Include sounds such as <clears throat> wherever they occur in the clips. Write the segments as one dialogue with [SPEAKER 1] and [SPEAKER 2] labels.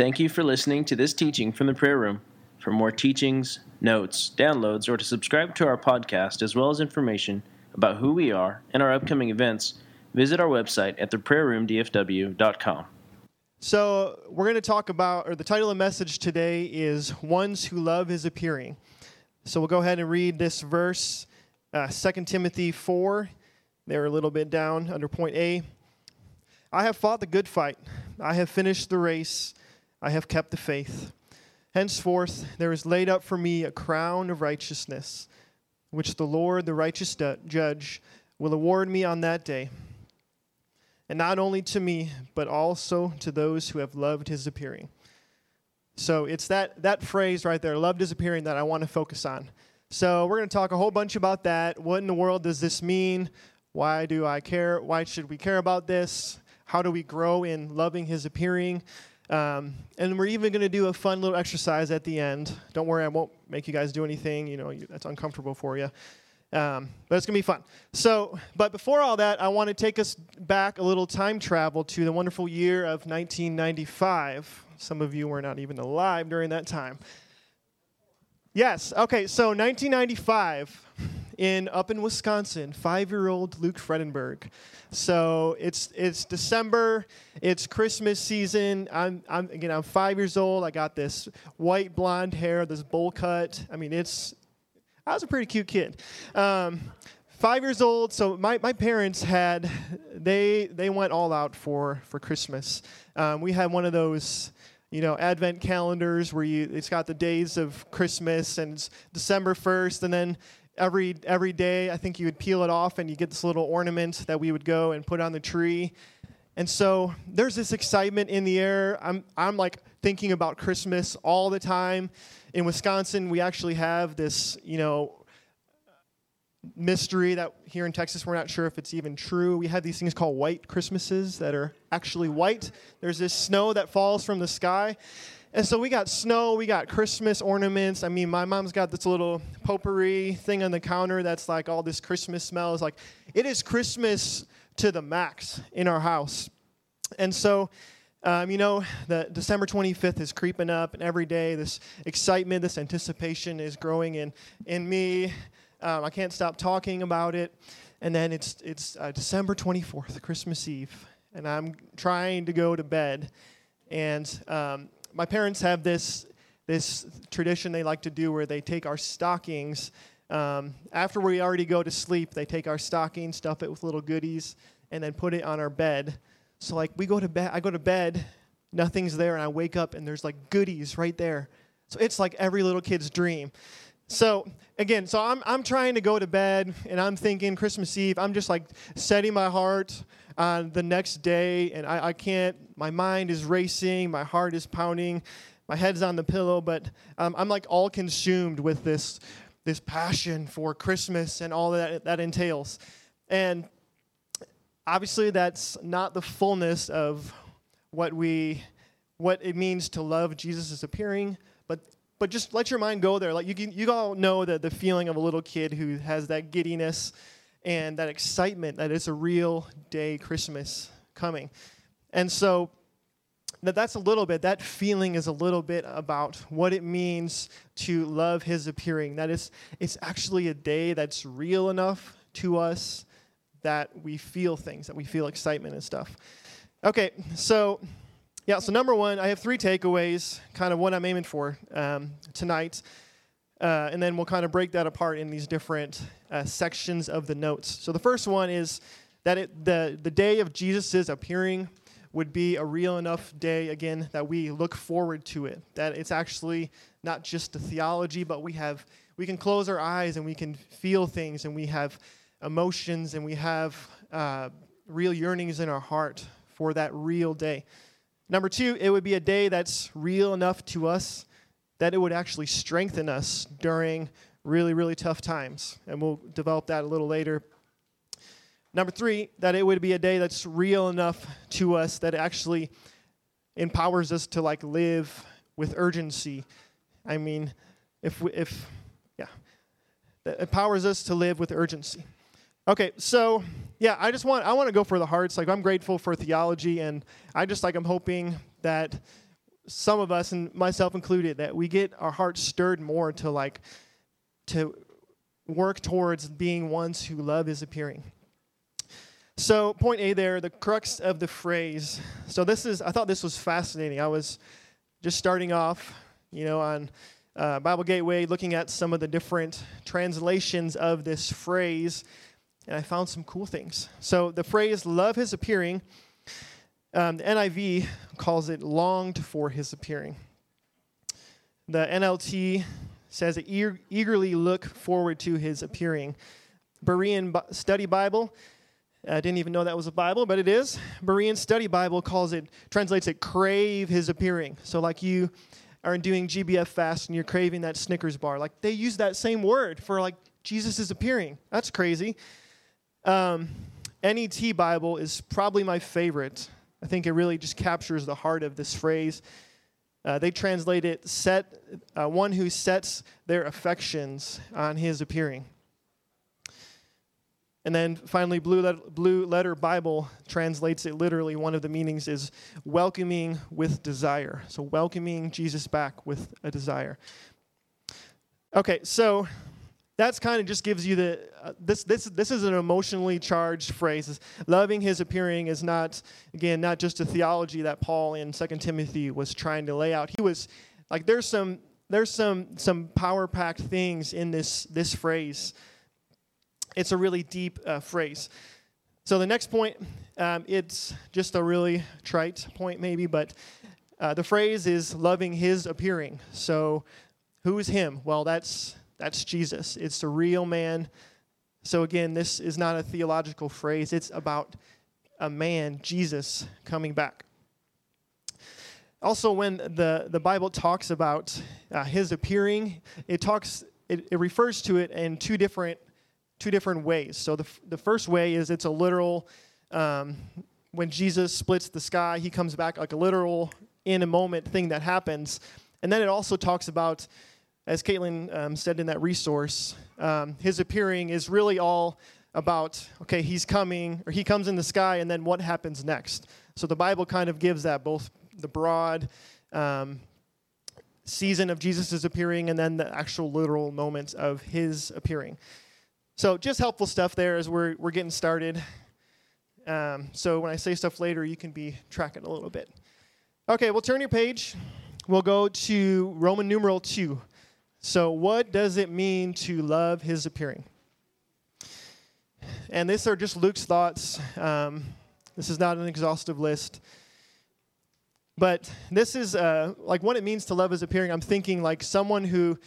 [SPEAKER 1] Thank you for listening to this teaching from the prayer room. For more teachings, notes, downloads, or to subscribe to our podcast, as well as information about who we are and our upcoming events, visit our website at theprayerroomdfw.com.
[SPEAKER 2] So, we're going to talk about, or the title of the message today is Ones Who Love His Appearing. So, we'll go ahead and read this verse, uh, 2 Timothy 4. They're a little bit down under point A. I have fought the good fight, I have finished the race, I have kept the faith. Henceforth, there is laid up for me a crown of righteousness, which the Lord, the righteous judge, will award me on that day and not only to me, but also to those who have loved his appearing. So it's that, that phrase right there, loved his appearing, that I want to focus on. So we're going to talk a whole bunch about that. What in the world does this mean? Why do I care? Why should we care about this? How do we grow in loving his appearing? Um, and we're even going to do a fun little exercise at the end. Don't worry, I won't make you guys do anything. You know, that's uncomfortable for you. Um, but it's going to be fun. So, but before all that, I want to take us back a little time travel to the wonderful year of 1995. Some of you were not even alive during that time. Yes, okay, so 1995 in up in Wisconsin, five-year-old Luke Fredenberg. So it's it's December, it's Christmas season. I'm, I'm again I'm five years old. I got this white blonde hair, this bowl cut. I mean it's I was a pretty cute kid. Um, five years old, so my, my parents had, they, they went all out for, for Christmas. Um, we had one of those, you know, advent calendars where you, it's got the days of Christmas and it's December 1st, and then every, every day, I think you would peel it off and you get this little ornament that we would go and put on the tree. And so there's this excitement in the air. I'm, I'm like thinking about Christmas all the time in Wisconsin, we actually have this, you know, mystery that here in Texas we're not sure if it's even true. We have these things called white Christmases that are actually white. There's this snow that falls from the sky. And so we got snow, we got Christmas ornaments. I mean, my mom's got this little potpourri thing on the counter that's like all this Christmas smells. Like it is Christmas to the max in our house. And so um, you know, the December 25th is creeping up, and every day this excitement, this anticipation is growing in, in me. Um, I can't stop talking about it. And then it's, it's uh, December 24th, Christmas Eve, and I'm trying to go to bed. And um, my parents have this, this tradition they like to do where they take our stockings. Um, after we already go to sleep, they take our stocking, stuff it with little goodies, and then put it on our bed. So like we go to bed, I go to bed, nothing's there, and I wake up and there's like goodies right there. So it's like every little kid's dream. So again, so I'm I'm trying to go to bed and I'm thinking Christmas Eve. I'm just like setting my heart on the next day, and I, I can't. My mind is racing, my heart is pounding, my head's on the pillow, but um, I'm like all consumed with this this passion for Christmas and all that that entails. And obviously that's not the fullness of what we what it means to love Jesus is appearing, but but just let your mind go there. Like you can, you all know that the feeling of a little kid who has that giddiness and that excitement that it's a real day Christmas coming. And so that that's a little bit that feeling is a little bit about what it means to love his appearing that is it's actually a day that's real enough to us that we feel things, that we feel excitement and stuff. Okay, so yeah, so number one, I have three takeaways, kind of what I'm aiming for um, tonight. Uh, and then we'll kind of break that apart in these different uh, sections of the notes. So the first one is that it, the, the day of Jesus' appearing would be a real enough day, again, that we look forward to it. That it's actually not just a theology, but we have we can close our eyes and we can feel things and we have emotions and we have uh, real yearnings in our heart for that real day. Number two, it would be a day that's real enough to us that it would actually strengthen us during really, really tough times. And we'll develop that a little later. Number three, that it would be a day that's real enough to us that actually empowers us to like live with urgency. I mean, if we, if yeah, that empowers us to live with urgency. Okay, so yeah, I just want I want to go for the hearts. Like I'm grateful for theology, and I just like I'm hoping that some of us, and myself included, that we get our hearts stirred more to like to work towards being ones who love is appearing. So, point A there, the crux of the phrase. So, this is, I thought this was fascinating. I was just starting off, you know, on uh, Bible Gateway, looking at some of the different translations of this phrase, and I found some cool things. So, the phrase love his appearing, um, the NIV calls it longed for his appearing. The NLT says, eagerly look forward to his appearing. Berean Study Bible, I didn't even know that was a Bible, but it is. Berean Study Bible calls it, translates it, crave his appearing. So, like you are doing GBF fast and you're craving that Snickers bar, like they use that same word for like Jesus is appearing. That's crazy. Um, NET Bible is probably my favorite. I think it really just captures the heart of this phrase. Uh, they translate it set uh, one who sets their affections on his appearing. And then finally, Blue Blue Letter Bible translates it literally. One of the meanings is welcoming with desire. So, welcoming Jesus back with a desire. Okay, so that's kind of just gives you the uh, this this this is an emotionally charged phrase. Loving his appearing is not again not just a theology that Paul in Second Timothy was trying to lay out. He was like there's some there's some some power packed things in this this phrase. It's a really deep uh, phrase. So the next point, um, it's just a really trite point maybe, but uh, the phrase is loving his appearing. So who is him? Well, that's that's Jesus. It's the real man. So, again, this is not a theological phrase, it's about a man, Jesus, coming back. Also, when the, the Bible talks about uh, his appearing, it talks it, it refers to it in two different two different ways. So the, the first way is it's a literal um, when Jesus splits the sky, he comes back like a literal in a moment thing that happens. And then it also talks about as Caitlin um, said in that resource, um, his appearing is really all about okay, he's coming, or he comes in the sky, and then what happens next. So the Bible kind of gives that both the broad um, season of Jesus' appearing and then the actual literal moments of his appearing. So just helpful stuff there as we're, we're getting started. Um, so when I say stuff later, you can be tracking a little bit. Okay, we'll turn your page. We'll go to Roman numeral 2. So, what does it mean to love his appearing? And these are just Luke's thoughts. Um, this is not an exhaustive list. But this is uh, like what it means to love his appearing. I'm thinking like someone who,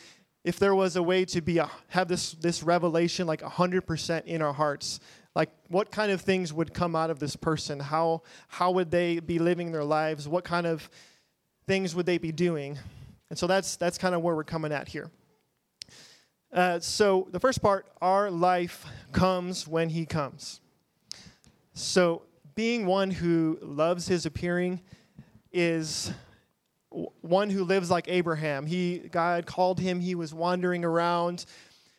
[SPEAKER 2] if there was a way to be a, have this this revelation like 100% in our hearts, like what kind of things would come out of this person? How how would they be living their lives? What kind of things would they be doing? And so that's, that's kind of where we're coming at here. Uh, so the first part, our life comes when he comes. So being one who loves his appearing is one who lives like Abraham. He God called him, he was wandering around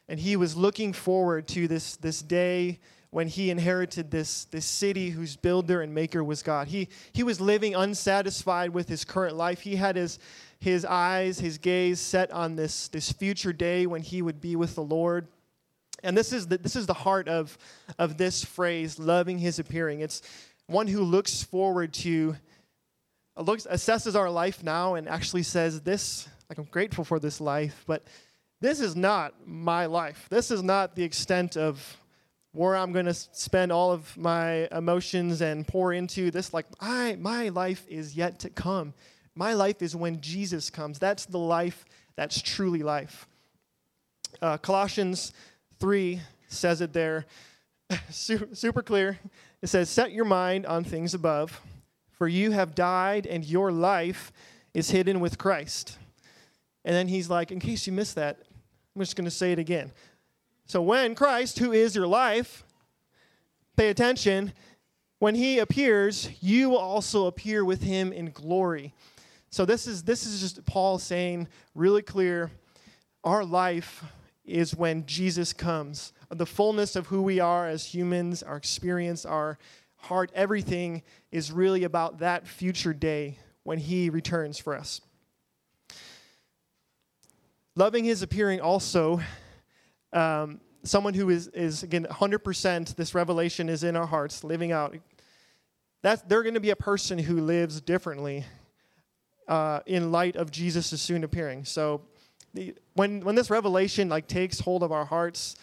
[SPEAKER 2] and he was looking forward to this this day when he inherited this, this city whose builder and maker was God. He, he was living unsatisfied with his current life. He had his, his eyes, his gaze set on this, this future day when he would be with the Lord. And this is the, this is the heart of, of this phrase, loving his appearing. It's one who looks forward to, looks, assesses our life now and actually says, This, like, I'm grateful for this life, but this is not my life. This is not the extent of where I'm going to spend all of my emotions and pour into this. Like, I, my life is yet to come. My life is when Jesus comes. That's the life that's truly life. Uh, Colossians 3 says it there, <laughs> super clear. It says, Set your mind on things above, for you have died, and your life is hidden with Christ. And then he's like, In case you missed that, I'm just going to say it again. So when Christ, who is your life, pay attention, when he appears, you will also appear with him in glory. So this is this is just Paul saying really clear our life is when Jesus comes. The fullness of who we are as humans, our experience, our heart, everything is really about that future day when he returns for us. Loving his appearing also, um, someone who is, is again 100% this revelation is in our hearts, living out. That they're going to be a person who lives differently uh, in light of Jesus' soon appearing. So, the, when when this revelation like takes hold of our hearts,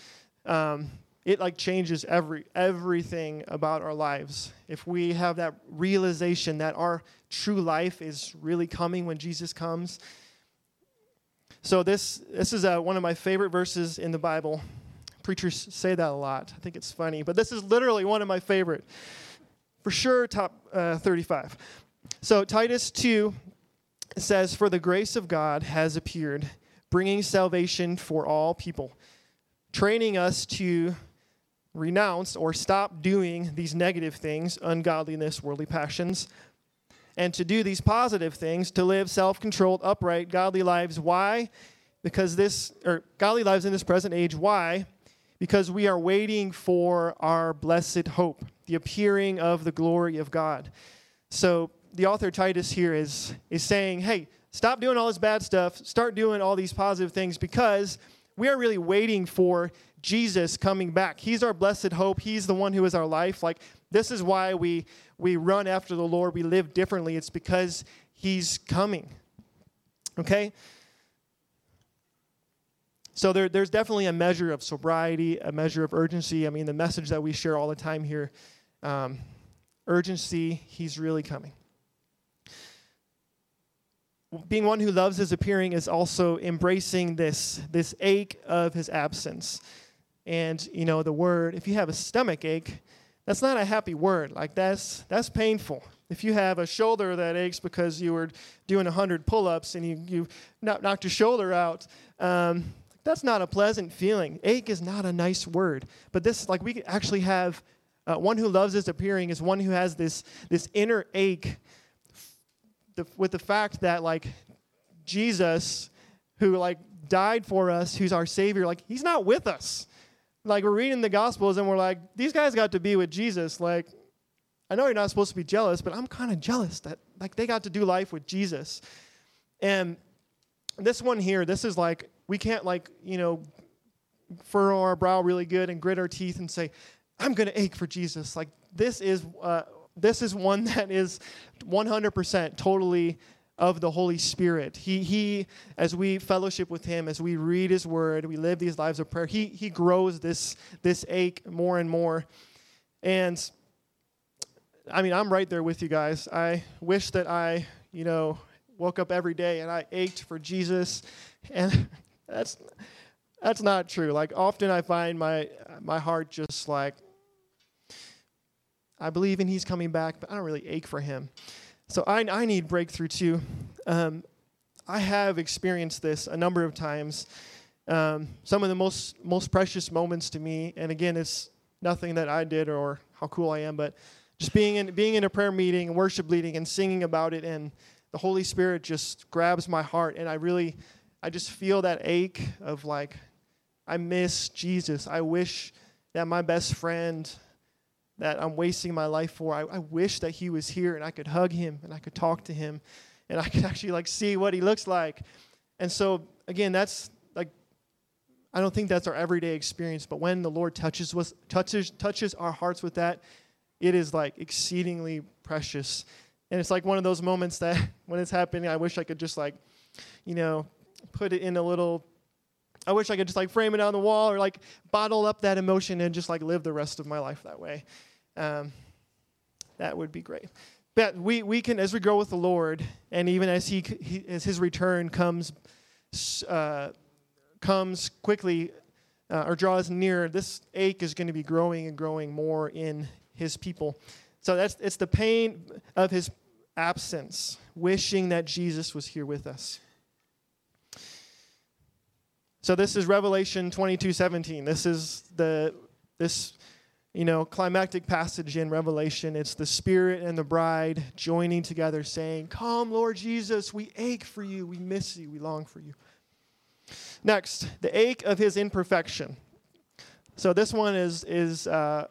[SPEAKER 2] um, it like changes every everything about our lives. If we have that realization that our true life is really coming when Jesus comes. So this this is uh, one of my favorite verses in the Bible. Preachers say that a lot. I think it's funny, but this is literally one of my favorite. For sure, top uh, 35. So Titus 2 says, For the grace of God has appeared, bringing salvation for all people, training us to renounce or stop doing these negative things, ungodliness, worldly passions, and to do these positive things, to live self controlled, upright, godly lives. Why? Because this, or godly lives in this present age. Why? Because we are waiting for our blessed hope, the appearing of the glory of God. So the author Titus here is, is saying, hey, stop doing all this bad stuff, start doing all these positive things because we are really waiting for Jesus coming back. He's our blessed hope. He's the one who is our life. Like this is why we we run after the Lord. We live differently. It's because he's coming. Okay? So there, there's definitely a measure of sobriety, a measure of urgency. I mean, the message that we share all the time here um, urgency, he's really coming. Being one who loves his appearing is also embracing this, this ache of his absence. And, you know, the word, if you have a stomach ache, that's not a happy word. Like, that's, that's painful. If you have a shoulder that aches because you were doing 100 pull ups and you, you knocked your shoulder out, um, that's not a pleasant feeling. Ache is not a nice word. But this, like, we actually have uh, one who loves his appearing is one who has this, this inner ache the, with the fact that, like, Jesus, who, like, died for us, who's our Savior, like, he's not with us. Like we're reading the gospels and we're like these guys got to be with jesus. Like i know you're not supposed to be jealous but i'm kind of jealous that like they got to do life with jesus. And this one here this is like we can't like you know furrow our brow really good and grit our teeth and say i'm to ache for jesus. Like this is uh, this is one <laughs> that is 100% totally of the Holy Spirit. He, he, as we fellowship with Him, as we read His Word, we live these lives of prayer, He, he grows this, this ache more and more. And I mean, I'm right there with you guys. I wish that I, you know, woke up every day and I ached for Jesus. And <laughs> that's, that's not true. Like, often I find my, my heart just like, I believe in He's coming back, but I don't really ache for Him. So I, I need breakthrough too. Um, I have experienced this a number of times. Um, some of the most most precious moments to me, and again, it's nothing that I did or how cool I am, but just being in being in a prayer meeting and worship leading and singing about it, and the Holy Spirit just grabs my heart, and I really, I just feel that ache of like, I miss Jesus. I wish that my best friend that I'm wasting my life for. I, I, wish that he was here and I could hug him and I could talk to him and I <laughs> could actually like see what he looks like. And so again, that's like I don't think that's our everyday experience, but when the Lord touches us touches touches our hearts with that, it is like exceedingly precious. And it's like one of those moments that <laughs> when it's happening, I wish I could just like, you know, put it in a little I wish I could just like frame it on the wall or like bottle up that emotion and just like live the rest of my life that way. Um, that would be great. But we, we can, as we grow with the Lord, and even as he, he as His return comes, uh, comes quickly uh, or draws near, this ache is going to be growing and growing more in His people. So that's it's the pain of His absence, wishing that Jesus was here with us. So this is Revelation 22:17. This is the this you know, climactic passage in Revelation. It's the Spirit and the bride joining together, saying, Come, Lord Jesus, we ache for you, we miss you, we long for you. Next, the ache of his imperfection. So this one is, is uh,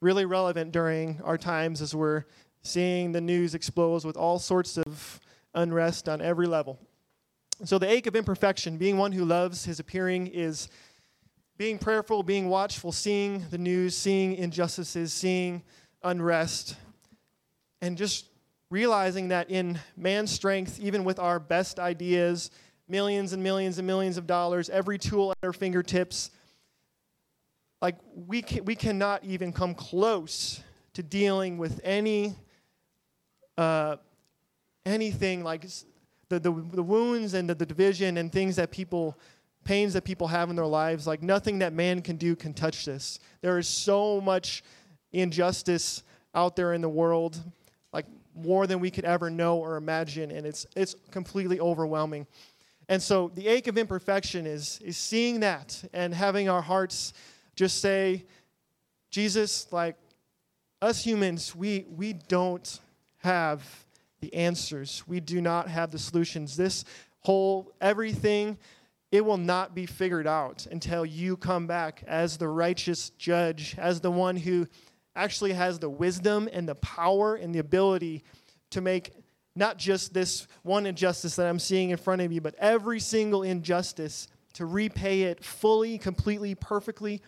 [SPEAKER 2] really relevant during our times as we're seeing the news explode with all sorts of unrest on every level. So, the ache of imperfection, being one who loves his appearing, is being prayerful, being watchful, seeing the news, seeing injustices, seeing unrest, and just realizing that in man's strength, even with our best ideas, millions and millions and millions of dollars, every tool at our fingertips, like we, can, we cannot even come close to dealing with any uh, anything like the, the, the wounds and the, the division and things that people pains that people have in their lives like nothing that man can do can touch this. There is so much injustice out there in the world like more than we could ever know or imagine and it's it's completely overwhelming. And so the ache of imperfection is is seeing that and having our hearts just say jesus like us humans we we don't have the answers. We do not have the solutions. This whole everything it will not be figured out until you come back as the righteous judge as the one who actually has the wisdom and the power and the ability to make not just this one injustice that I'm seeing in front of you, but every single injustice to repay it fully, completely, perfectly.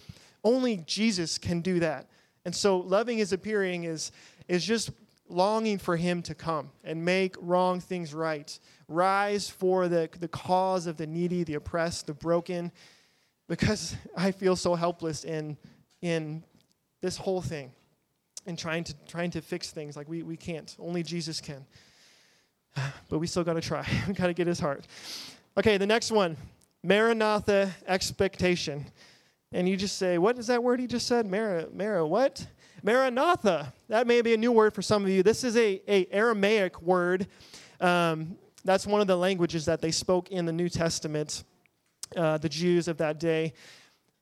[SPEAKER 2] Only Jesus can do that. And so loving his appearing is, is just longing for him to come and make wrong things right. Rise for the, the cause of the needy, the oppressed, the broken, because I feel so helpless in, in this whole thing and trying to trying to fix things. Like we, we can't. Only jesus can. <sighs> But we still got to try. <laughs> We got to get his heart. Okay the next one. Maranatha expectation. And you just say what is that word he just said? Mara, Mara what maranatha. That may be a new word for some of you. This is a, a aramaic word. Um, that's one of the languages that they spoke in the new testament uh, the jews of that day.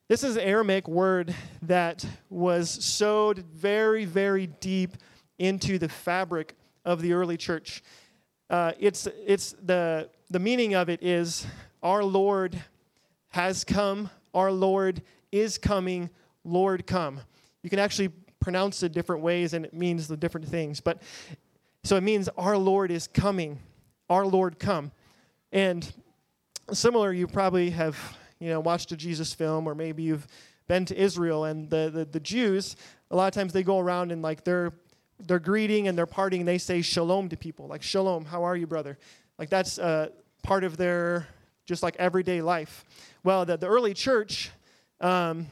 [SPEAKER 2] This is an Aramaic word that was sewed very, very deep into the fabric of the early church. Uh, it's, it's the, the meaning of it is our Lord has come, our Lord is coming, Lord come. You can actually pronounce it different ways and it means the different things. But so it means our Lord is coming, our Lord come. And similar, you probably have you know, watched a Jesus film, or maybe you've been to Israel, and the, the, the Jews, a lot of times they go around and like they're they're greeting and they're partying. They say shalom to people, like shalom, how are you, brother? Like that's uh, part of their just like everyday life. Well, the, the early church, um,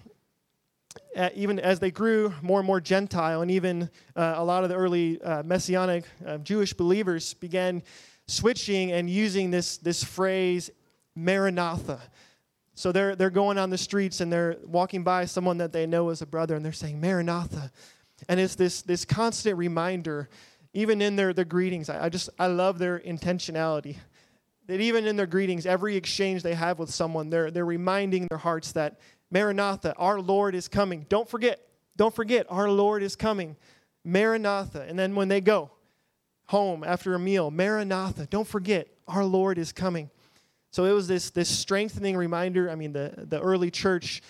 [SPEAKER 2] even as they grew more and more Gentile, and even uh, a lot of the early uh, Messianic uh, Jewish believers began switching and using this, this phrase, Maranatha. So they're, they're going on the streets and they're walking by someone that they know as a brother and they're saying, Maranatha. And it's this, this constant reminder, even in their, their greetings. I, I just, I love their intentionality. That even in their greetings, every exchange they have with someone, they're, they're reminding their hearts that, Maranatha, our Lord is coming. Don't forget, don't forget, our Lord is coming. Maranatha. And then when they go home after a meal, Maranatha, don't forget, our Lord is coming. So it was this, this strengthening reminder. I mean, the, the early church,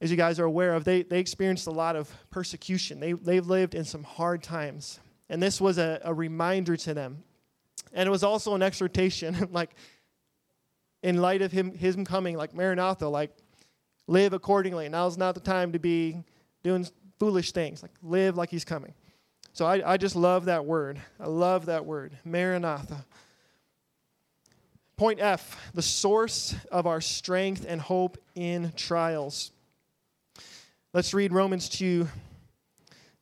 [SPEAKER 2] as you guys are aware of, they, they experienced a lot of persecution. They, they've lived in some hard times. And this was a, a reminder to them. And it was also an exhortation, <laughs> like, in light of him, him coming, like Maranatha, like, live accordingly. Now's not the time to be doing foolish things. Like, live like he's coming. So I, I just love that word. I love that word, Maranatha. Point F the source of our strength and hope in trials. Let's read Romans 2,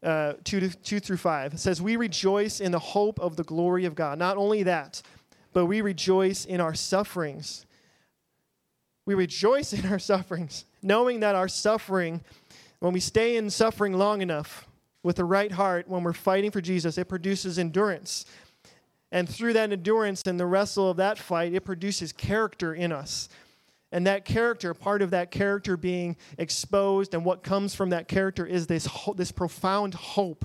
[SPEAKER 2] uh, 2, to, 2 through 5. It says, We rejoice in the hope of the glory of God. Not only that, but we rejoice in our sufferings. We rejoice in our sufferings, knowing that our suffering, when we stay in suffering long enough with the right heart, when we're fighting for Jesus, it produces endurance. And through that endurance and the wrestle of that fight, it produces character in us. And that character, part of that character being exposed, and what comes from that character is this, this profound hope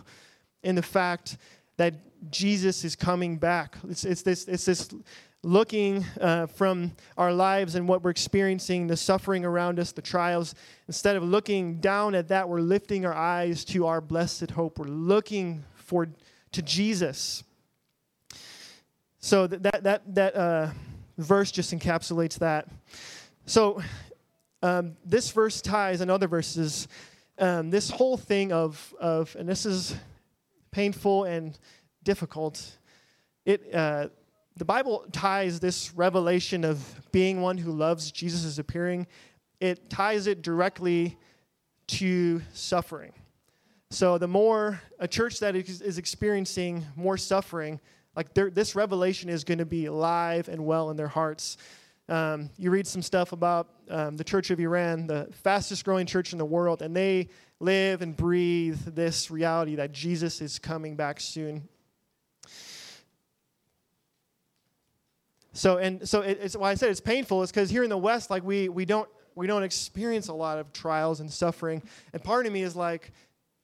[SPEAKER 2] in the fact that Jesus is coming back. It's, it's, this, it's this looking uh, from our lives and what we're experiencing, the suffering around us, the trials. Instead of looking down at that, we're lifting our eyes to our blessed hope. We're looking for to Jesus So th- that that that uh, verse just encapsulates that. So um, this verse ties and other verses. Um, this whole thing of of and this is painful and difficult. It uh, the Bible ties this revelation of being one who loves Jesus is appearing. It ties it directly to suffering. So the more a church that is, experiencing more suffering, like this revelation is going to be alive and well in their hearts. Um, you read some stuff about um, the Church of Iran, the fastest growing church in the world, and they live and breathe this reality that Jesus is coming back soon. So and so it, it's why I said it's painful is because here in the West, like we we don't we don't experience a lot of trials and suffering, and part of me is like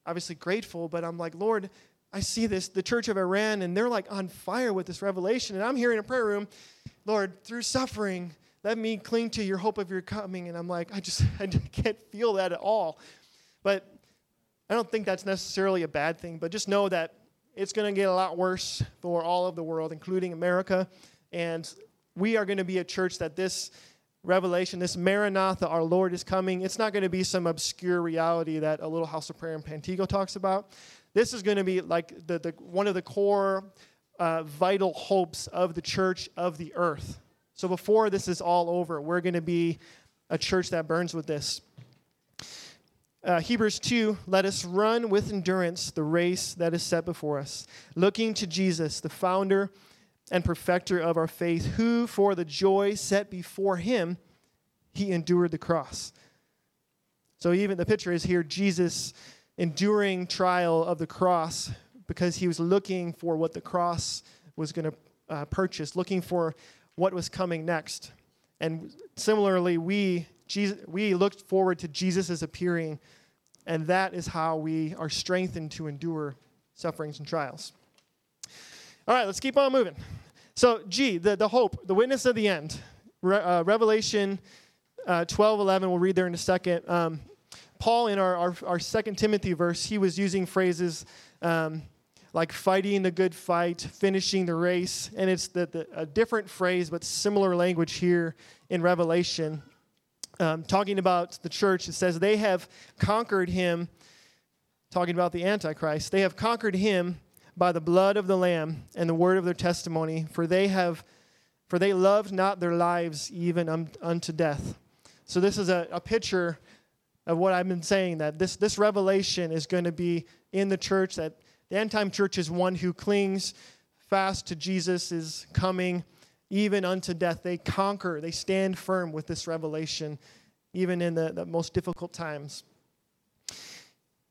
[SPEAKER 2] obviously grateful, but I'm like Lord, I see this the Church of Iran, and they're like on fire with this revelation, and I'm here in a prayer room, Lord, through suffering, let me cling to your hope of your coming, and I'm like I just <laughs> I can't feel that at all, but I don't think that's necessarily a bad thing, but just know that it's going to get a lot worse for all of the world, including America. And we are going to be a church that this revelation, this Maranatha, our Lord is coming. It's not going to be some obscure reality that a little house of prayer in Pantego talks about. This is going to be like the, the one of the core uh, vital hopes of the church of the earth. So before this is all over, we're going to be a church that burns with this. Uh, Hebrews 2 Let us run with endurance the race that is set before us, looking to Jesus, the founder and perfecter of our faith, who for the joy set before him, he endured the cross. So even the picture is here Jesus enduring trial of the cross because he was looking for what the cross was going to uh, purchase, looking for what was coming next. And similarly, we Jesus, we looked forward to Jesus' appearing, and that is how we are strengthened to endure sufferings and trials. All right, let's keep on moving. So, G, the, the hope, the witness of the end. Re, uh, Revelation uh, 12, 11, we'll read there in a second. Um, Paul, in our, our, our, second Timothy verse, he was using phrases um, like fighting the good fight, finishing the race. And it's the, the, a different phrase, but similar language here in Revelation. Um, talking about the church, it says, They have conquered him, talking about the Antichrist, they have conquered him by the blood of the lamb and the word of their testimony for they have for they loved not their lives even un, unto death. So this is a, a picture of what i've been saying that this, this revelation is going to be in the church that the end time church is one who clings fast to jesus is coming even unto death. They conquer they stand firm with this revelation even in the, the most difficult times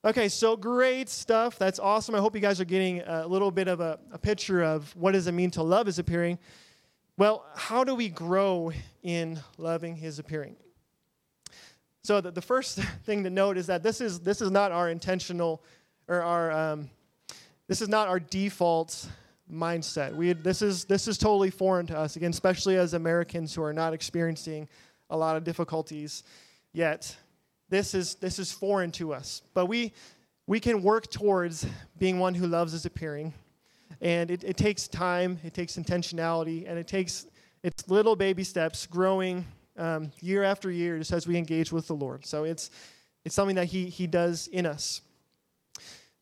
[SPEAKER 2] Okay, so great stuff. That's awesome. I hope you guys are getting a little bit of a, a, picture of what does it mean to love his appearing. Well, how do we grow in loving his appearing? So the, the first <laughs> thing to note is that this is this is not our intentional or our um, this is not our default mindset. We this is this is totally foreign to us again, especially as Americans who are not experiencing a lot of difficulties yet this is this is foreign to us. But we we can work towards being one who loves his appearing. And it, it takes time, it takes intentionality, and it takes it's little baby steps growing um, year after year just as we engage with the Lord. So it's it's something that he he does in us.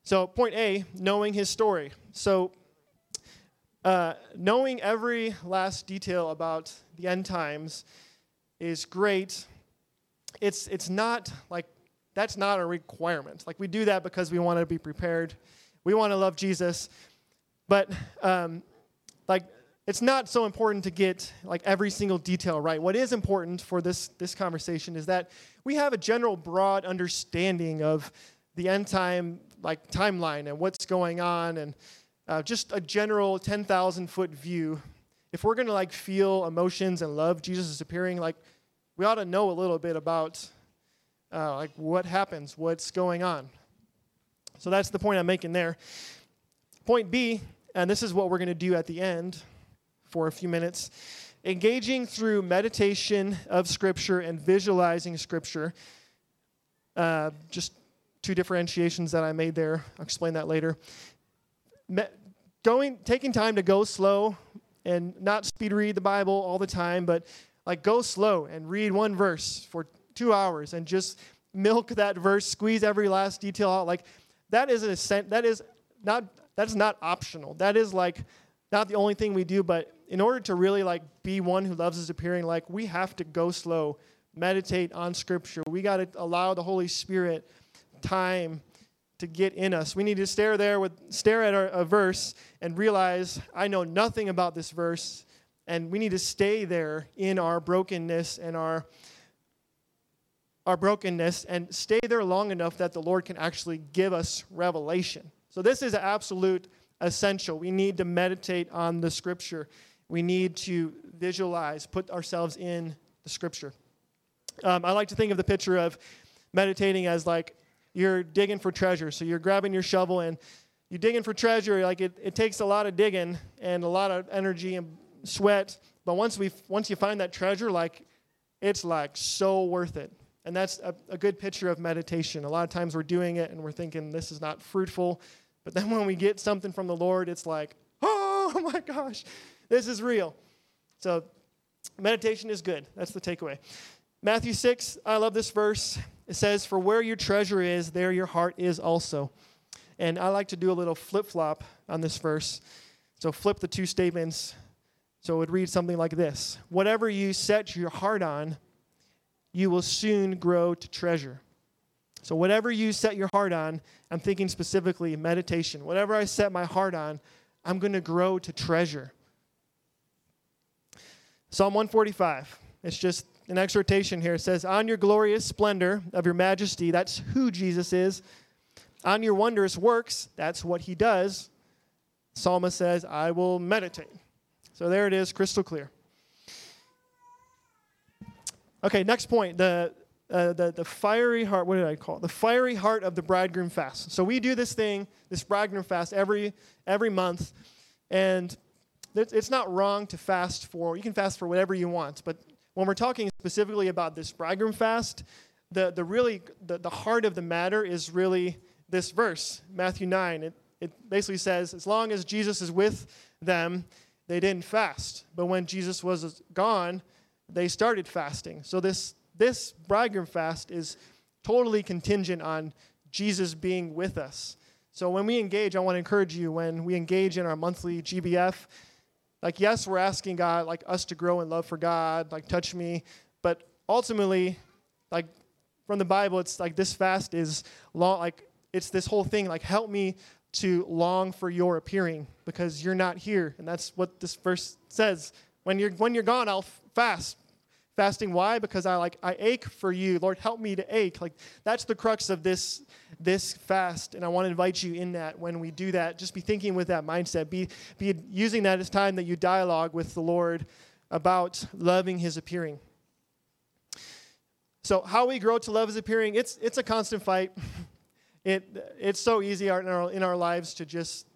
[SPEAKER 2] So point A, knowing his story. So uh, knowing every last detail about the end times is great it's it's not like that's not a requirement. Like we do that because we want to be prepared. We want to love Jesus, but um, like it's not so important to get like every single detail right. What is important for this this conversation is that we have a general broad understanding of the end time like timeline and what's going on and uh, just a general 10,000 foot view. If we're going to like feel emotions and love Jesus is appearing, like we ought to know a little bit about uh, like what happens, what's going on. So that's the point I'm making there. Point B, and this is what we're going to do at the end for a few minutes engaging through meditation of Scripture and visualizing Scripture. Uh, just two differentiations that I made there. I'll explain that later. Me- going, taking time to go slow and not speed read the Bible all the time, but like go slow and read one verse for two hours and just milk that verse, squeeze every last detail out. Like that is a that is not that's not optional. That is like not the only thing we do, but in order to really like be one who loves his appearing, like we have to go slow, meditate on scripture. We got to allow the Holy Spirit time to get in us. We need to stare there with stare at our, a verse and realize I know nothing about this verse, and we need to stay there in our brokenness and our our brokenness and stay there long enough that the Lord can actually give us revelation. So this is absolute essential. We need to meditate on the scripture. We need to visualize, put ourselves in the scripture. Um, I like to think of the picture of meditating as like you're digging for treasure. So you're grabbing your shovel and you're digging for treasure. Like it, it takes a lot of digging and a lot of energy and sweat. But once we once you find that treasure, like it's like so worth it. And that's a, a good picture of meditation. A lot of times we're doing it and we're thinking this is not fruitful. But then <laughs> when we get something from the Lord, it's like, <laughs> oh my gosh, this is real. So meditation is good. That's the takeaway. Matthew 6, I love this verse. It says, For where your treasure is, there your heart is also. And I like to do a little flip flop on this verse. So flip the two statements. So it would read something like this Whatever you set your heart on, you will soon grow to treasure. So, whatever you set your heart on, I'm thinking specifically meditation. Whatever I set my heart on, I'm going to grow to treasure. Psalm 145. It's just an exhortation here. It says, On your glorious splendor of your majesty, that's who Jesus is. On your wondrous works, that's what he does. Psalmist says, I will meditate. So there it is, crystal clear. Okay, next point. The, uh, the, the fiery heart, what did I call it? The fiery heart of the bridegroom fast. So we do this thing, this bridegroom fast, every, every month. And it's not wrong to fast for, you can fast for whatever you want. But when we're talking specifically about this bridegroom fast, the, the really, the, the heart of the matter is really this verse, Matthew 9. It, it basically says, as long as Jesus is with them, they didn't fast. But when Jesus was gone, they started fasting. So this this bridegroom fast is totally contingent on Jesus being with us. So when we engage, I want to encourage you when we engage in our monthly GBF, like yes, we're asking God like us to grow in love for God, like touch me, but ultimately like from the Bible it's like this fast is long like it's this whole thing like help me to long for your appearing because you're not here and that's what this verse says when you're when you're gone I'll fast. Fasting, why? Because I like I ache for you. Lord, help me to ache. Like that's the crux of this this fast. And I want to invite you in that when we do that. Just be thinking with that mindset. Be be using that as time that you dialogue with the Lord about loving his appearing. So how we grow to love his appearing, it's it's a constant fight. <laughs> It it's so easy in our in our lives to just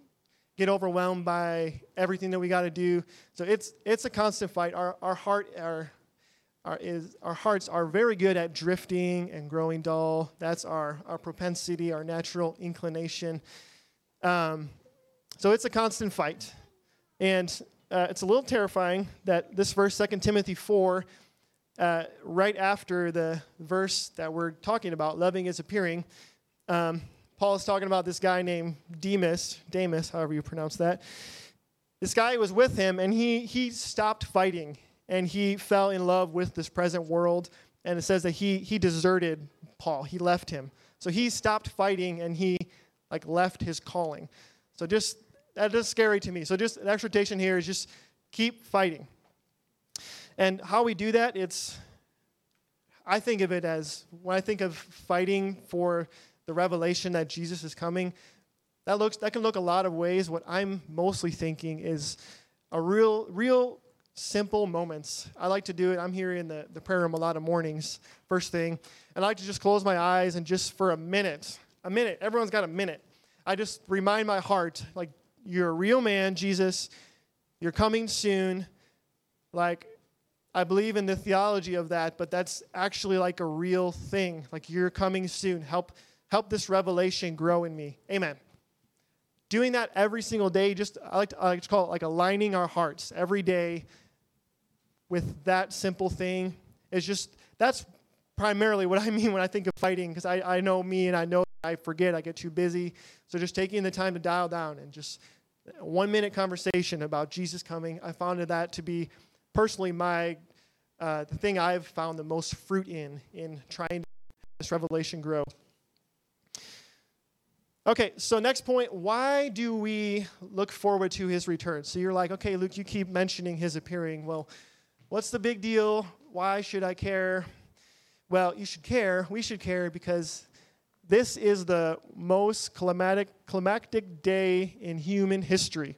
[SPEAKER 2] get overwhelmed by everything that we got to do. So it's it's a constant fight. Our our heart our our, is, our hearts are very good at drifting and growing dull. That's our, our propensity, our natural inclination. Um, so it's a constant fight. And uh, it's a little terrifying that this verse, 2 Timothy 4, uh, right after the verse that we're talking about, loving is appearing, um, Paul is talking about this guy named Demas, Demas, however you pronounce that. This guy was with him, and he, he stopped fighting, and he fell in love with this present world. And it says that he, he deserted Paul. He left him. So he stopped fighting, and he like left his calling. So just that is scary to me. So just an exhortation here is just keep fighting. And how we do that, it's I think of it as when I think of fighting for the revelation that Jesus is coming, that looks that can look a lot of ways. What I'm mostly thinking is a real, real simple moments. I like to do it. I'm here in the, the prayer room a lot of mornings, first thing. And I like to just close my eyes and just for a minute, a minute, everyone's got a minute. I just remind my heart, like, you're a real man, Jesus. You're coming soon. Like, I believe in the theology of that, but that's actually like a real thing. Like, you're coming soon. Help Help this revelation grow in me. Amen. doing that every single day, just I like, to, I like to call it like aligning our hearts every day with that simple thing is just that's primarily what I mean when I think of fighting because I, I know me and I know I forget, I get too busy. So just taking the time to dial down and just one minute conversation about Jesus coming, I found that to be personally my uh, the thing I've found the most fruit in in trying to this revelation grow. Okay, so next point, why do we look forward to his return? So you're like, okay, Luke, you keep mentioning his appearing. Well, what's the big deal? Why should I care? Well, you should care. We should care because this is the most climatic, climactic day in human history.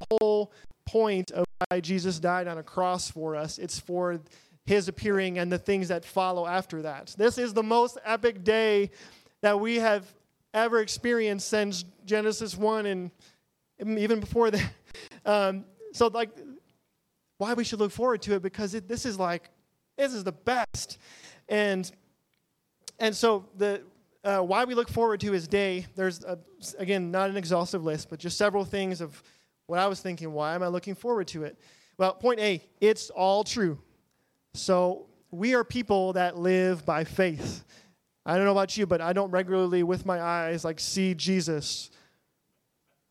[SPEAKER 2] The whole point of why Jesus died on a cross for us, it's for his appearing and the things that follow after that. This is the most epic day that we have ever experienced since Genesis 1 and even before that. <laughs> Um, so, like, why we should look forward to it because it, this is like, this is the best. And and so the uh, why we look forward to his day, there's, a, again, not an exhaustive list, but just several things of what I was thinking. Why am I looking forward to it? Well, point A, it's all true. So we are people that live by faith. I don't know about you, but I don't regularly, with my eyes, like see Jesus.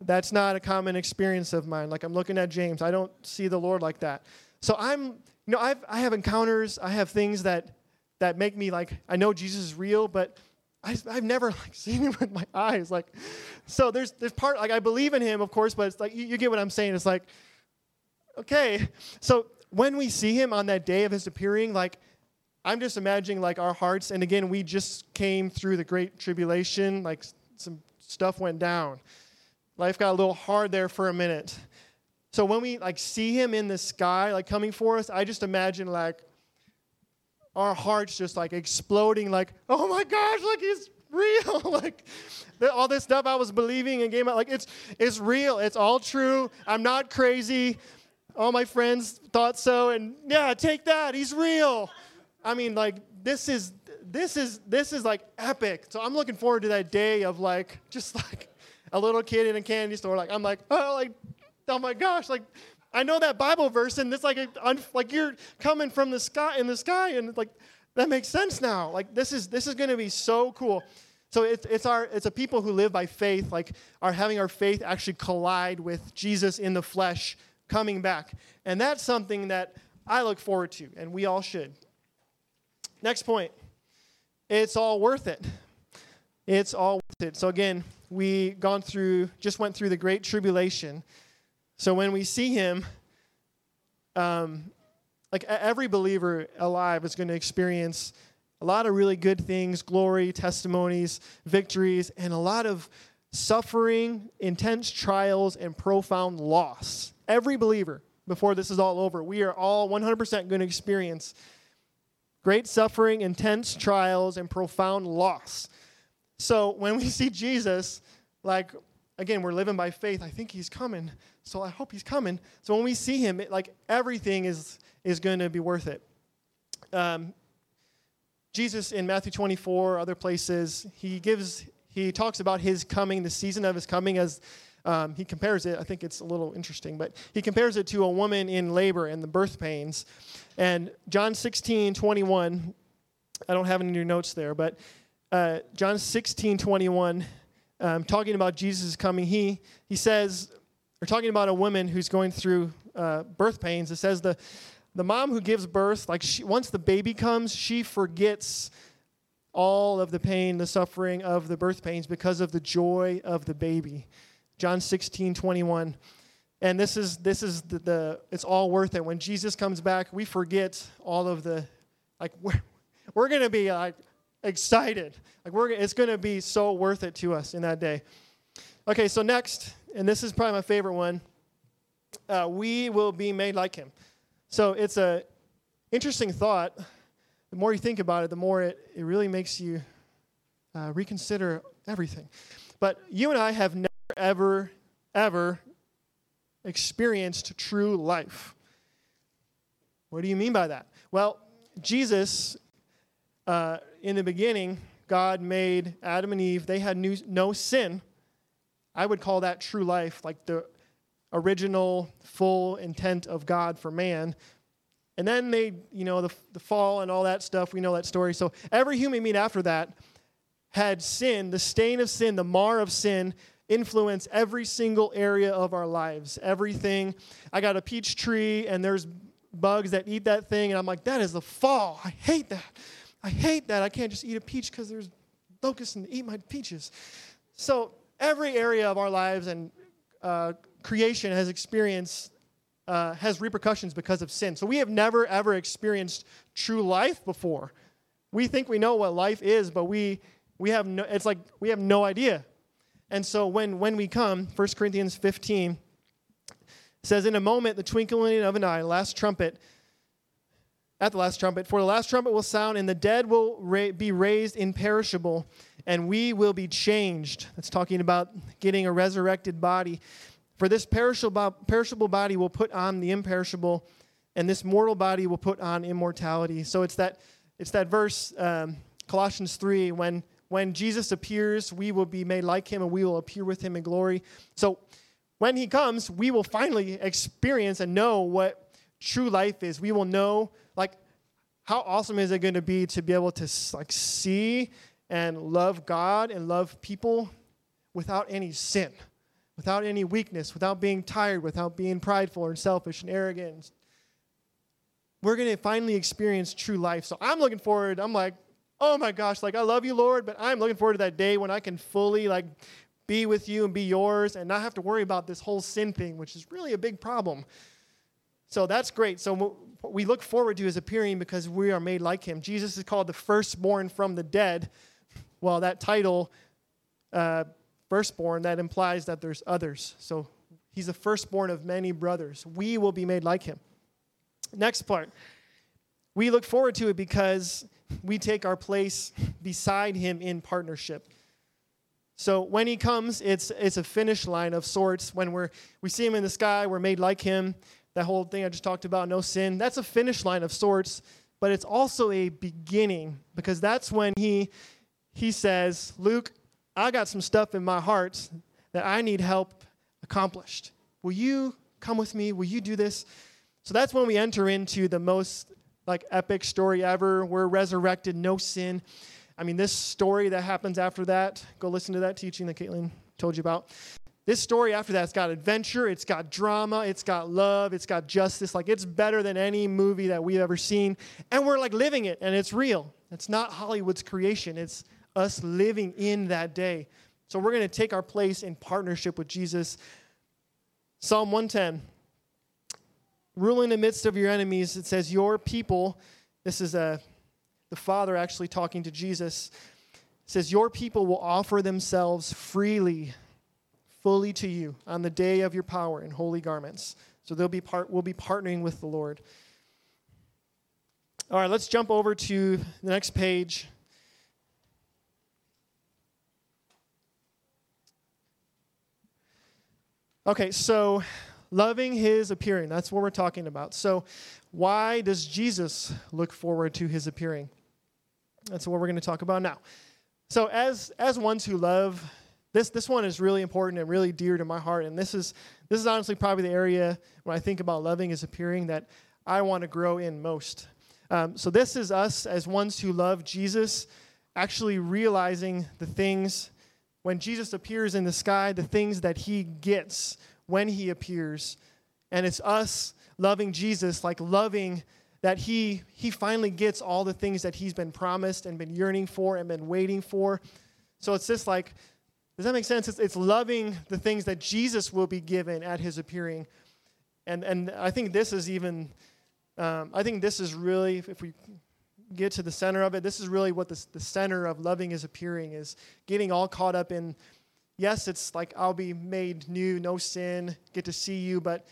[SPEAKER 2] That's not a common experience of mine. Like I'm looking at James, I don't see the Lord like that. So I'm, you know, I've, I have encounters, I have things that that make me like I know Jesus is real, but I, have never like <laughs> seen him with my eyes. Like, so there's there's part like I believe in him, of course, but it's like you, you get what I'm saying. It's like, okay, so when we see him on that day of his appearing, like I'm just imagining like our hearts, and again, we just came through the great tribulation, like some stuff went down. Life got a little hard there for a minute. So when we like see him in the sky, like coming for us, I just imagine like our hearts just like exploding, like, oh my gosh, like he's real. <laughs> like all this stuff I was believing and game like it's it's real. It's all true. I'm not crazy. All my friends thought so, and yeah, take that. He's real. I mean, like this is this is this is like epic. So I'm looking forward to that day of like <laughs> just like a little kid in a candy store. Like I'm like, oh, like oh my gosh, like I know that Bible verse, and it's like a, like you're coming from the sky in the sky, and like that makes sense now. Like this is this is going to be so cool. So it's it's our it's a people who live by faith, like are having our faith actually collide with Jesus in the flesh coming back, and that's something that I look forward to, and we all should. Next point, it's all worth it. It's all worth it. So again, we gone through just went through the great tribulation. So when we see him, um, like every believer alive is going to experience a lot of really good things glory, testimonies, victories, and a lot of suffering, intense trials, and profound loss. Every believer, before this is all over, we are all 100% going to experience great suffering, intense trials, and profound loss. So when we see Jesus, like, again, we're living by faith. I think he's coming. So I hope he's coming. So when we see him, it, like everything is is going to be worth it. Um, Jesus in Matthew 24, other places, he gives he talks about his coming, the season of his coming, as um, he compares it. I think it's a little interesting, but he compares it to a woman in labor and the birth pains. And John 16, 21, I don't have any new notes there, but uh, John 16, 21, um, talking about Jesus' coming, he, he says, we're talking about a woman who's going through uh, birth pains. It says the, the mom who gives birth, like she, once the baby comes, she forgets all of the pain, the suffering of the birth pains because of the joy of the baby. John 16, 21. And this is this is the, the it's all worth it. When Jesus comes back, we forget all of the like <laughs> we're, we're gonna be like excited. Like we're it's gonna be so worth it to us in that day. Okay, so next and this is probably my favorite one. Uh, we will be made like him. So it's a interesting thought. The more you think about it, the more it, it really makes you uh, reconsider everything. But you and I have never, ever, ever experienced true life. What do you mean by that? Well, Jesus, uh, in the beginning, God made Adam and Eve, they had new, no sin I would call that true life, like the original, full intent of God for man. And then they, you know, the, the fall and all that stuff, we know that story. So every human being after that had sin, the stain of sin, the mar of sin, influence every single area of our lives. Everything. I got a peach tree and there's bugs that eat that thing, and I'm like, that is the fall. I hate that. I hate that. I can't just eat a peach because there's locusts and eat my peaches. So every area of our lives and uh, creation has experienced uh, has repercussions because of sin. So we have never ever experienced true life before. We think we know what life is, but we we have no. It's like we have no idea. And so when when we come, 1 Corinthians 15 says, "In a moment, the twinkling of an eye, last trumpet." At the last trumpet, for the last trumpet will sound, and the dead will ra- be raised imperishable, and we will be changed. That's talking about getting a resurrected body. For this perishable, body will put on the imperishable, and this mortal body will put on immortality. So it's that, it's that verse, um, Colossians 3, when, when Jesus appears, we will be made like him and we will appear with him in glory. So when he comes, we will finally experience and know what true life is. We will know, like, how awesome is it going to be to be able to like see and love God and love people without any sin? without any weakness, without being tired, without being prideful and selfish and arrogant. We're going to finally experience true life. So I'm looking forward. I'm like, oh my gosh, like I love you, Lord, but I'm looking forward to that day when I can fully like be with you and be yours and not have to worry about this whole sin thing, which is really a big problem. So that's great. So we look forward to his appearing because we are made like him. Jesus is called the firstborn from the dead. Well, that title uh, firstborn, that implies that there's others. So he's the firstborn of many brothers. We will be made like him. Next part. We look forward to it because we take our place beside him in partnership. So when he comes, it's, it's a finish line of sorts. When we're, we see him in the sky, we're made like him. That whole thing I just talked about, no sin, that's a finish line of sorts, but it's also a beginning because that's when he, he says, Luke, I got some stuff in my heart that I need help accomplished. Will you come with me? Will you do this? So that's when we enter into the most like epic story ever. We're resurrected, no sin. I mean, this story that happens after that, go listen to that teaching that Caitlin told you about. This story after that, it's got adventure, it's got drama, it's got love, it's got justice. Like, it's better than any movie that we've ever seen. And we're like living it, and it's real. It's not Hollywood's creation, it's us living in that day. So we're going to take our place in partnership with Jesus. Psalm 110 Rule in the midst of your enemies. It says, Your people, this is a, uh, the Father actually talking to Jesus, says, Your people will offer themselves freely, fully to you on the day of your power in holy garments. So they'll be part, we'll be partnering with the Lord. All right, let's jump over to the next page. Okay, so loving his appearing, that's what we're talking about. So, why does Jesus look forward to his appearing? That's what we're going to talk about now. So, as as ones who love this this one is really important and really dear to my heart and this is this is honestly probably the area when I think about loving his appearing that I want to grow in most. Um, so this is us as ones who love Jesus, actually realizing the things when Jesus appears in the sky, the things that he gets when he appears. And it's us loving Jesus, like loving that he, he finally gets all the things that he's been promised and been yearning for and been waiting for. So it's just like, does that make sense? It's, it's loving the things that Jesus will be given at his appearing. And, and I think this is even, um, I think this is really, if we get to the center of it, this is really what the, the center of loving is appearing is getting all caught up in, yes, it's like I'll be made new, no sin, get to see you, but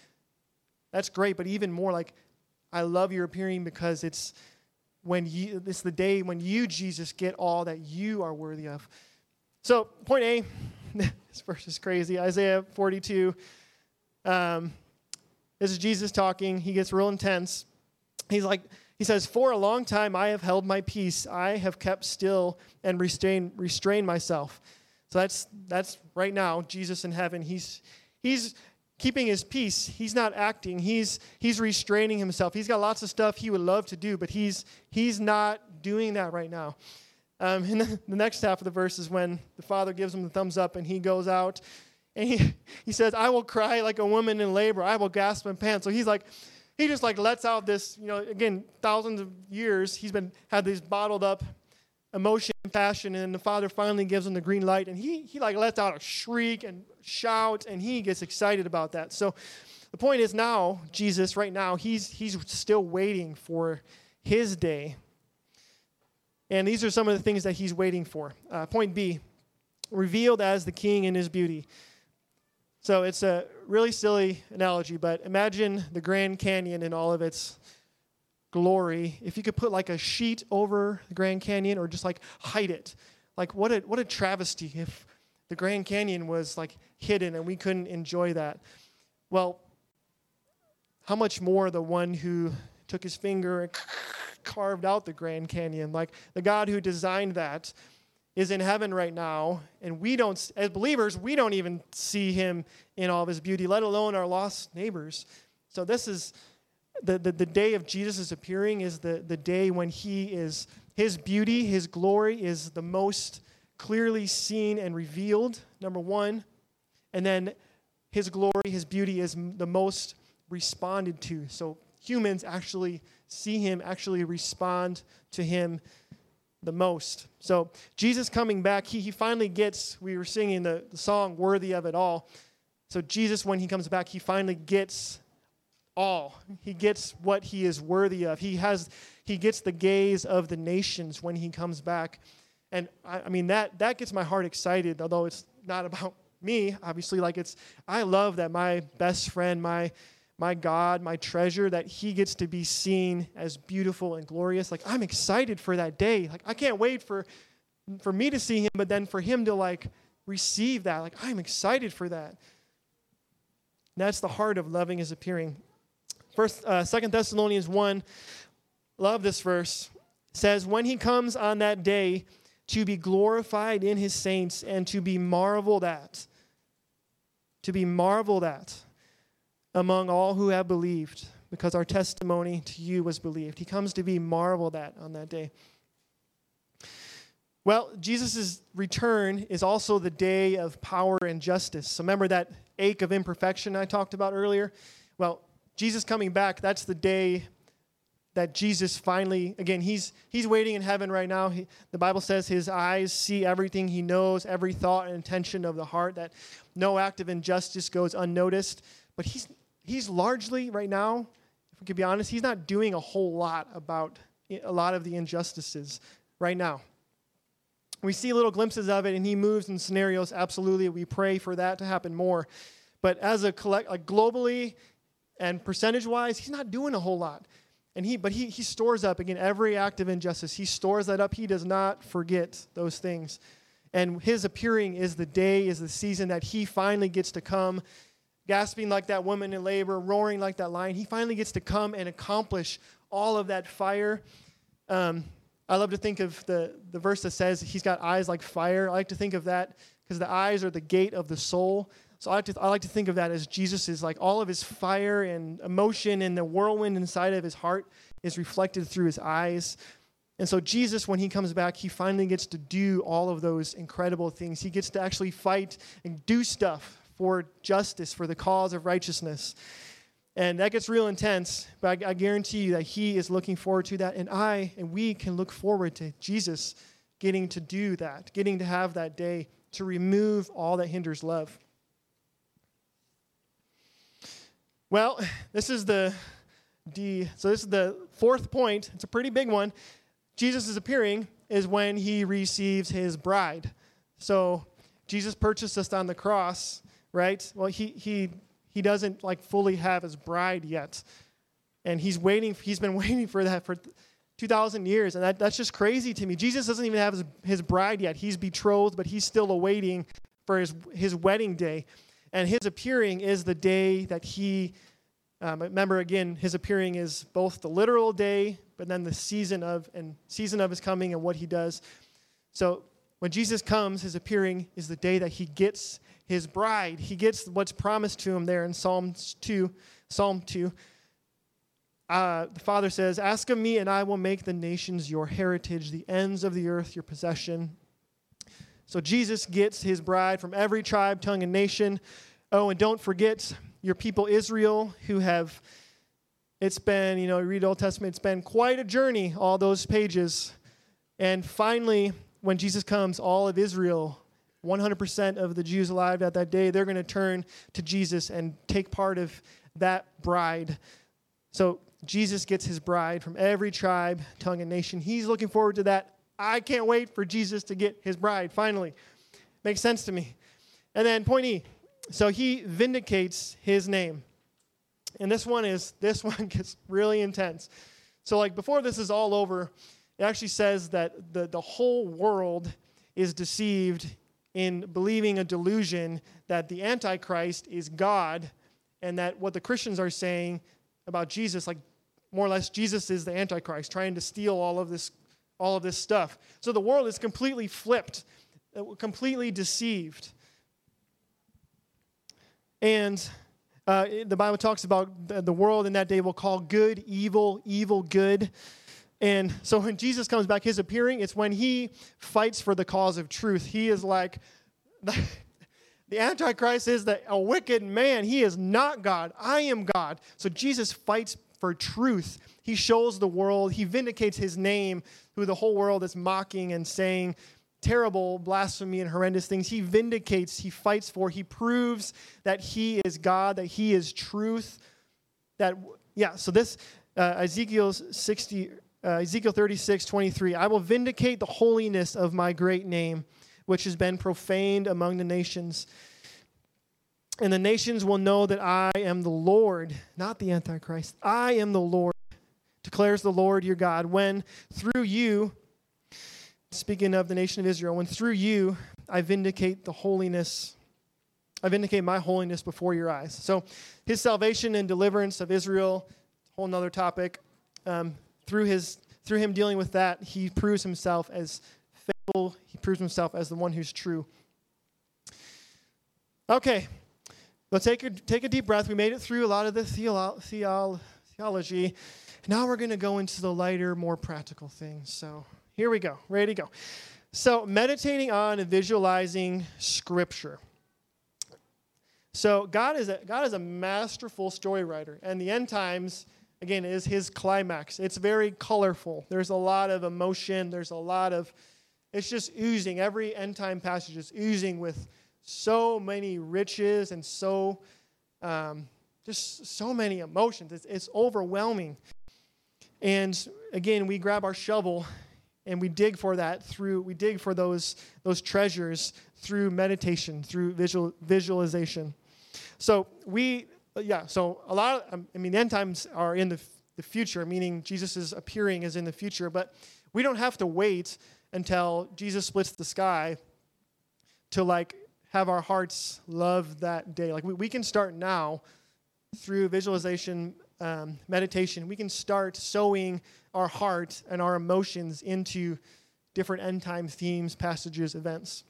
[SPEAKER 2] that's great. But even more like, I love your appearing because it's when you, it's the day when you, Jesus, get all that you are worthy of. So, point A, <laughs> this verse is crazy. Isaiah 42. Um, this is Jesus talking. He gets real intense. He's like, he says, For a long time I have held my peace. I have kept still and restrained, restrained myself, So that's that's right now Jesus in heaven. He's he's keeping his peace. He's not acting. He's he's restraining himself. He's got lots of stuff he would love to do, but he's he's not doing that right now. Um, <laughs> and the, next half of the verse is when the father gives him the thumbs up and he goes out and he, <laughs> he says, I will cry like a woman in labor. I will gasp and pant. So he's like, he just like lets out this, you know, again, thousands of years, he's been had these bottled up emotion and passion, and the father finally gives him the green light, and he he like lets out a shriek and shout, and he gets excited about that. So the point is now, Jesus, right now, he's he's still waiting for his day. And these are some of the things that he's waiting for. Uh, point B, revealed as the king in his beauty. So it's a really silly analogy, but imagine the Grand Canyon in all of its glory. If you could put like a sheet over the Grand Canyon or just like hide it. Like what a what a travesty if the Grand Canyon was like hidden and we couldn't enjoy that. Well, how much more the one who took his finger and carved out the Grand Canyon, like the God who designed that is in heaven right now, and we don't, as believers, we don't even see him in all of his beauty, let alone our lost neighbors. So, this is the, the, the day of Jesus' appearing, is the, the day when he is, his beauty, his glory is the most clearly seen and revealed, number one. And then his glory, his beauty is the most responded to. So, humans actually see him, actually respond to him the most. So Jesus coming back, he, he finally gets, we were singing the, the song Worthy of It All. So Jesus, when he comes back, he finally gets all. He gets what he is worthy of. He has he gets the gaze of the nations when he comes back. And I, I mean that that gets my heart excited, although it's not about <laughs> me, obviously. Like it's I love that my best friend, my my God, my treasure, that he gets to be seen as beautiful and glorious. Like, I'm excited for that day. Like, I can't wait for, for me to see him, but then for him to, like, receive that. Like, I'm excited for that. And that's the heart of loving his appearing. First, uh, Second Thessalonians 1, love this verse, says, When he comes on that day to be glorified in his saints and to be marveled at. To be marveled at among all who have believed, because our testimony to you was believed. He comes to be marveled at on that day. Well, Jesus' return is also the day of power and justice. So remember that ache of imperfection I talked about earlier? Well, Jesus coming back, that's the day that Jesus finally, again, he's, he's waiting in heaven right now. He, the Bible says his eyes see everything, he knows every thought and intention of the heart, that no act of injustice goes unnoticed. But he's, he's largely right now, if we could be honest, he's not doing a whole lot about a lot of the injustices right now. We see little glimpses of it, and he moves in scenarios. Absolutely, we pray for that to happen more. But as a collect, like globally and percentage-wise, he's not doing a whole lot. And he, but he, he stores up again every act of injustice. He stores that up. He does not forget those things. And his appearing is the day, is the season that he finally gets to come gasping like that woman in labor, roaring like that lion. He finally gets to come and accomplish all of that fire. Um, I love to think of the, the verse that says he's got eyes like fire. I like to think of that because the eyes are the gate of the soul. So I like, to, I like to think of that as Jesus is like all of his fire and emotion and the whirlwind inside of his heart is reflected through his eyes. And so Jesus, when he comes back, he finally gets to do all of those incredible things. He gets to actually fight and do stuff for justice, for the cause of righteousness. And that gets real intense, but I, I, guarantee you that he is looking forward to that. And I and we can look forward to Jesus getting to do that, getting to have that day to remove all that hinders love. Well, this is the D. So this is the fourth point. It's a pretty big one. Jesus is appearing is when he receives his bride. So Jesus purchased us on the cross right? Well, he, he, he doesn't like fully have his bride yet. And he's waiting, he's been <laughs> waiting for that for 2,000 years. And that, that's just crazy to me. Jesus doesn't even have his, his bride yet. He's betrothed, but he's still awaiting for his, his wedding day. And his appearing is the day that he, um, remember again, his appearing is both the literal day, but then the season of, and season of his coming and what he does. So when Jesus comes, his appearing is the day that he gets his bride. He gets what's promised to him there in Psalm 2. Psalm 2. Uh, the Father says, Ask of me, and I will make the nations your heritage, the ends of the earth your possession. So Jesus gets his bride from every tribe, tongue, and nation. Oh, and don't forget your people Israel, who have, it's been, you know, read Old Testament, it's been quite a journey, all those pages. And finally, when Jesus comes, all of Israel 100% of the Jews alive at that day, they're going to turn to Jesus and take part of that bride. So Jesus gets his bride from every tribe, tongue, and nation. He's looking forward to that. I can't wait for Jesus to get his bride, finally. Makes sense to me. And then point E. So he vindicates his name. And this one is, <laughs> this one gets really intense. So, like, before this is all over, it actually says that the, the whole world is deceived in believing a delusion that the Antichrist is God and that what the Christians are saying about Jesus, like more or less Jesus is the Antichrist, trying to steal all of this, all of this stuff. So the world is completely flipped, uh, completely deceived. And uh, the Bible talks about the world in that day will call good evil, evil good. And so when Jesus comes back, his appearing, it's when he fights for the cause of truth. He is like, <laughs> the Antichrist is the, a wicked man. He is not God. I am God. So Jesus fights for truth. He shows the world, he vindicates his name, who the whole world is mocking and saying terrible blasphemy and horrendous things. He vindicates, he fights for, he proves that he is God, that he is truth. That, yeah, so this, uh, Ezekiel 60, uh, Ezekiel 36, 23, I will vindicate the holiness of my great name, which has been profaned among the nations. And the nations will know that I am the Lord, not the Antichrist. I am the Lord, declares the Lord your God, when through you, speaking of the nation of Israel, when through you I vindicate the holiness, I vindicate my holiness before your eyes. So his salvation and deliverance of Israel, whole nother topic. Um, through his through him dealing with that, he proves himself as faithful. He proves himself as the one who's true. Okay, let's take a, take a deep breath. We made it through a lot of the theolo- theolo- theology. Now we're going to go into the lighter, more practical things. So here we go. Ready to go. So, meditating on and visualizing Scripture. So, God is a, God is a masterful story writer, and the end times again, is his climax. It's very colorful. There's a lot of emotion. There's a lot of, it's just oozing. Every end time passage is oozing with so many riches and so, um, just so many emotions. It's, it's overwhelming. And again, we grab our shovel and we dig for that through, we dig for those, those treasures through meditation, through visual, visualization. So we yeah, so a lot of, um, I mean, the end times are in the, the future, meaning Jesus' is appearing is in the future, but we don't have to wait until Jesus splits the sky to like have our hearts love that day. Like we, we can start now through visualization, um, meditation. We can start sowing our heart and our emotions into different end time themes, passages, events.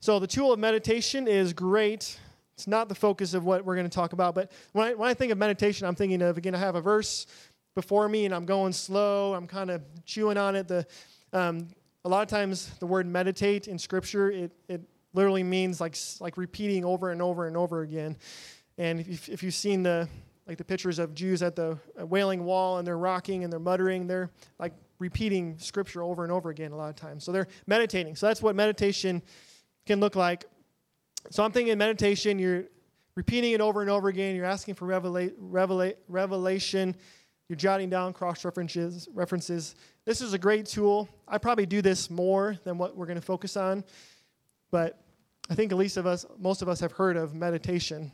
[SPEAKER 2] So the tool of meditation is great it's not the focus of what we're going to talk about. But when I, when I think of meditation, I'm thinking of, again, I have a verse before me and I'm going slow. I'm kind of chewing on it. The, um, a lot of times the word meditate in Scripture, it, it literally means like, like repeating over and over and over again. And if, if you've seen the, like the pictures of Jews at the uh, Wailing Wall and they're rocking and they're muttering, they're like repeating Scripture over and over again a lot of times. So they're meditating. So that's what meditation can look like. So I'm thinking meditation, you're repeating it over and over again, you're asking for revela- revela- revelation, you're jotting down cross references, references. This is a great tool. I probably do this more than what we're going to focus on, but I think at least of us, most of us have heard of meditation.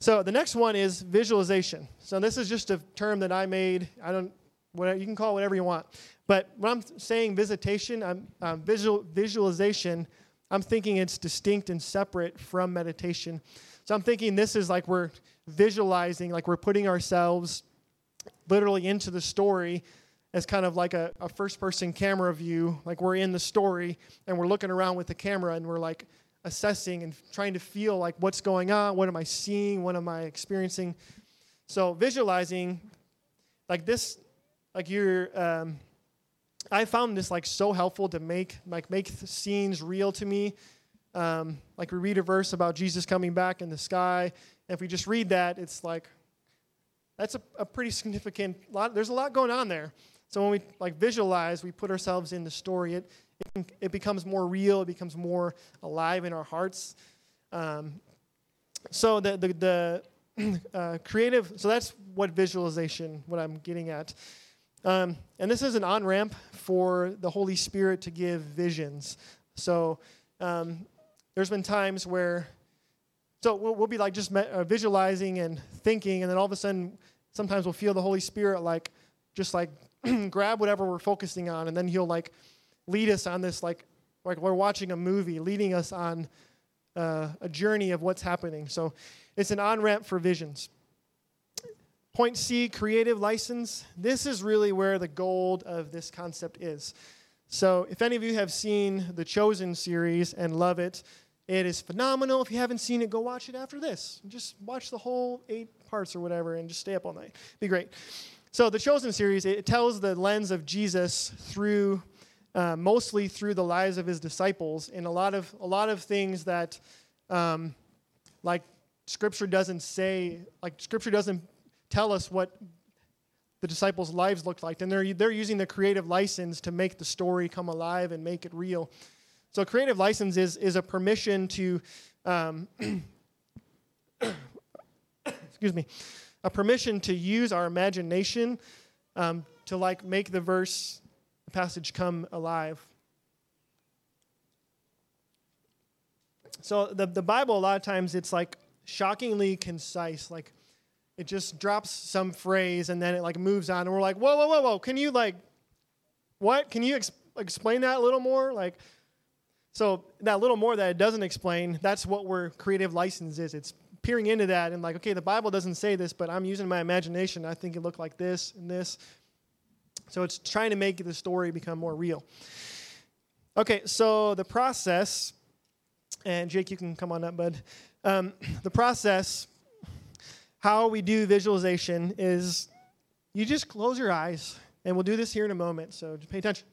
[SPEAKER 2] So the next one is visualization. So this is just a term that I made. I don't, whatever, you can call it whatever you want. But when I'm saying visitation, I'm um, visual visualization. I'm thinking it's distinct and separate from meditation. So I'm thinking this is like we're visualizing, like we're putting ourselves literally into the story as kind of like a, a first person camera view, like we're in the story and we're looking around with the camera and we're like assessing and trying to feel like what's going on, what am I seeing, what am I experiencing. So visualizing, like this, like you're. Um, I found this like so helpful to make like make scenes real to me. Um, like we read a verse about Jesus coming back in the sky, and if we just read that, it's like that's a, a pretty significant lot. There's a lot going on there. So when we like visualize, we put ourselves in the story. It it, it becomes more real. It becomes more alive in our hearts. Um, so the the, the <clears throat> uh, creative. So that's what visualization. What I'm getting at. Um, and this is an on ramp for the Holy Spirit to give visions. So um, there's been times where, so we'll, we'll be like just me- uh, visualizing and thinking, and then all of a sudden, sometimes we'll feel the Holy Spirit like just like <clears throat> grab whatever we're focusing on, and then He'll like lead us on this like like we're watching a movie, leading us on uh, a journey of what's happening. So it's an on ramp for visions. Point C, creative license. This is really where the gold of this concept is. So, if any of you have seen the Chosen series and love it, it is phenomenal. If you haven't seen it, go watch it after this. Just watch the whole eight parts or whatever and just stay up all night. It'd Be great. So, the Chosen series, it tells the lens of Jesus through uh, mostly through the lives of his disciples and a lot of a lot of things that um, like scripture doesn't say like scripture doesn't tell us what the disciples' lives looked like. And they're, they're using the creative license to make the story come alive and make it real. So, creative license is, is a permission to, um, <coughs> excuse me, a permission to use our imagination um, to like make the verse, the passage come alive. So, the, the Bible, a lot of times, it's like shockingly concise. Like, it just drops some phrase and then it like moves on and we're like whoa whoa whoa whoa can you like what can you ex- explain that a little more like so that little more that it doesn't explain that's what where creative license is it's peering into that and like okay the bible doesn't say this but i'm using my imagination. I think it looked like this and this. So it's trying to make the story become more real. Okay so the process and jake you can come on up bud. Um, <clears throat> the process how we do visualization is you just close your eyes, and we'll do this here in a moment, so just pay attention.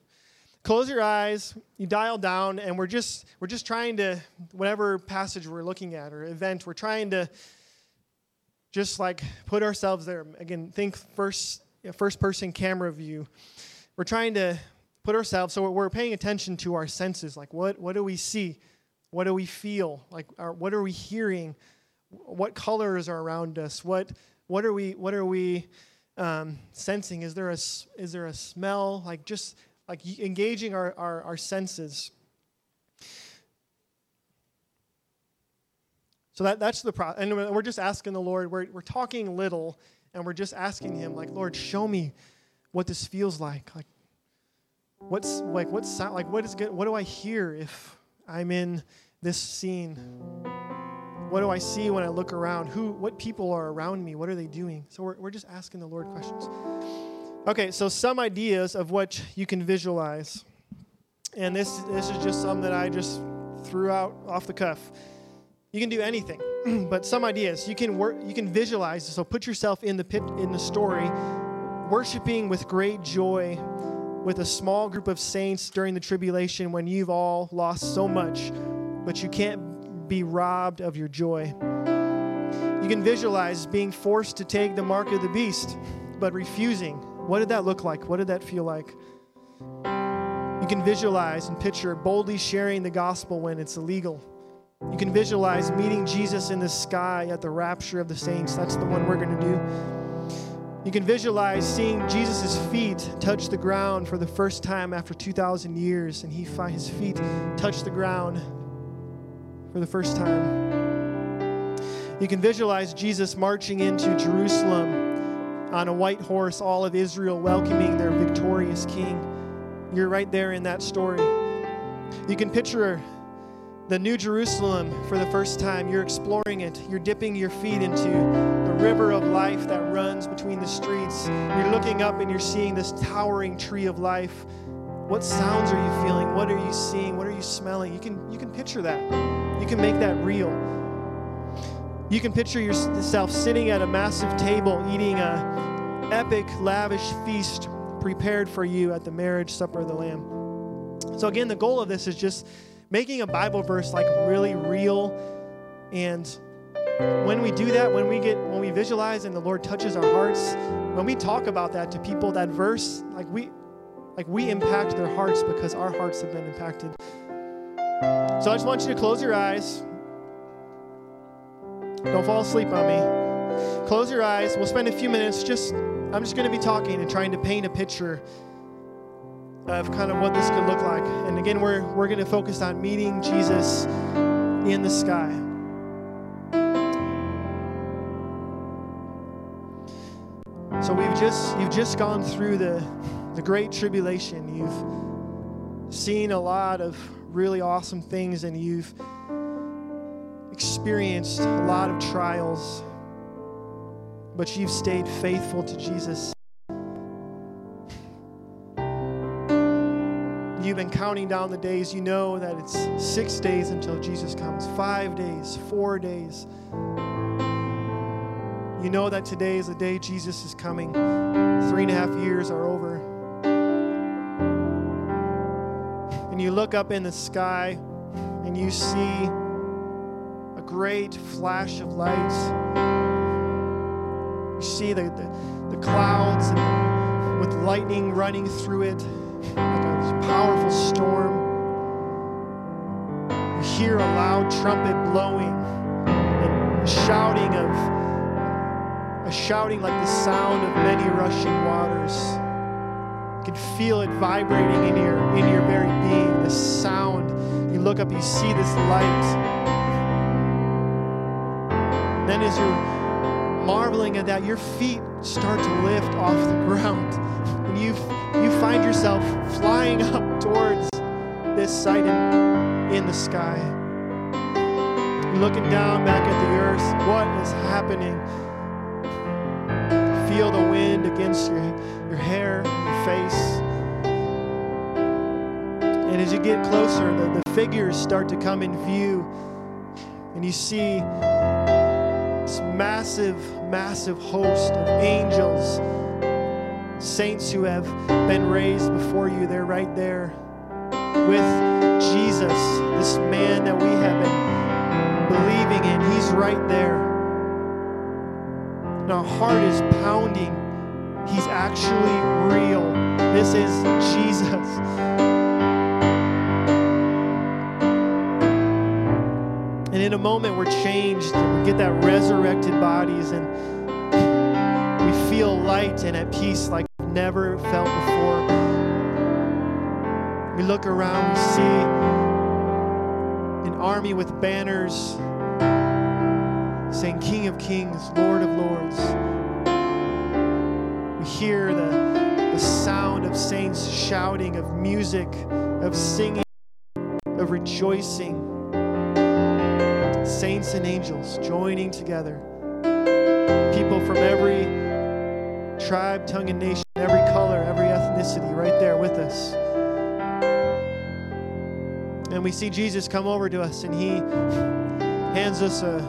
[SPEAKER 2] Close your eyes, you dial down, and we're just we're just trying to whatever passage we're looking at or event, we're trying to just like put ourselves there. Again, think first first person camera view. We're trying to put ourselves so we're paying attention to our senses. Like what what do we see? What do we feel? Like our, what are we hearing? What colors are around us? What what are we what are we um, sensing? Is there a is there a smell? Like just like engaging our, our, our senses so that, that's the pro and we're just asking the lord we're, we're talking little and we're just asking him like lord show me what this feels like like what's like what's like what is good what do i hear if i'm in this scene what do I see when I look around? Who, what people are around me? What are they doing? So we're, we're just asking the Lord questions. Okay, so some ideas of what you can visualize. And this, this is just some that I just threw out off the cuff. You can do anything, <clears throat> but some ideas. You can work, you can visualize. So put yourself in the pit, in the story, worshiping with great joy with a small group of saints during the tribulation when you've all lost so much, but you can't be robbed of your joy. You can visualize being forced to take the mark of the beast, but refusing. What did that look like? What did that feel like? You can visualize and picture boldly sharing the gospel when it's illegal. You can visualize meeting Jesus in the sky at the rapture of the saints. That's the one we're going to do. You can visualize seeing Jesus' feet touch the ground for the first time after 2,000 years, and he find his feet touch the ground for the first time. You can visualize Jesus marching into Jerusalem on a white horse, all of Israel welcoming their victorious king. You're right there in that story. You can picture the New Jerusalem for the first time. You're exploring it. You're dipping your feet into the river of life that runs between the streets, you're looking up and you're seeing this towering tree of life. What sounds are you feeling? What are you seeing? What are you smelling? You can you can picture that. You can make that real. You can picture yourself sitting at a massive table eating a epic lavish feast prepared for you at the marriage supper of the lamb. So again, the goal of this is just making a Bible verse like really real and when we do that, when we get when we visualize and the Lord touches our hearts, when we talk about that to people, that verse, like we like we impact their hearts because our hearts have been impacted. So I just want you to close your eyes. Don't fall asleep on me. Close your eyes. We'll spend a few minutes just I'm just going to be talking and trying to paint a picture of kind of what this could look like. And again, we're we're going to focus on meeting Jesus in the sky. So we've just you've just gone through the the great tribulation. You've seen a lot of really awesome things and you've experienced a lot of trials. But you've stayed faithful to Jesus. You've been counting down the days. You know that it's six days until Jesus comes, five days, four days. You know that today is the day Jesus is coming. Three and a half years are over. And you look up in the sky and you see great flash of light. You see the, the, the clouds and with lightning running through it like a powerful storm. You hear a loud trumpet blowing and shouting of a shouting like the sound of many rushing waters. You can feel it vibrating in your in your very being. The sound. You look up, you see this light. And then as you're marveling at that, your feet start to lift off the ground. And you you find yourself flying <laughs> up towards this sight in, in the sky. looking down back at the earth. What is happening? feel the wind against your, your hair, your face. And as you get closer, the, the figures start to come in view. And you see this massive, massive host of angels, saints who have been raised before you. They're right there with Jesus, this man that we have been believing in. He's right there and our heart is pounding, He's actually real. This is Jesus. In a moment, we're changed. We get that resurrected bodies, and we feel light and at peace like we've never felt before. We look around, we see an army with banners saying, King of Kings, Lord of Lords. We hear the, the sound of saints shouting, of music, of singing, of rejoicing. Saints and angels joining together. People from every tribe, tongue, and nation, every color, every ethnicity, right there with us. And we see Jesus come over to us and he hands us a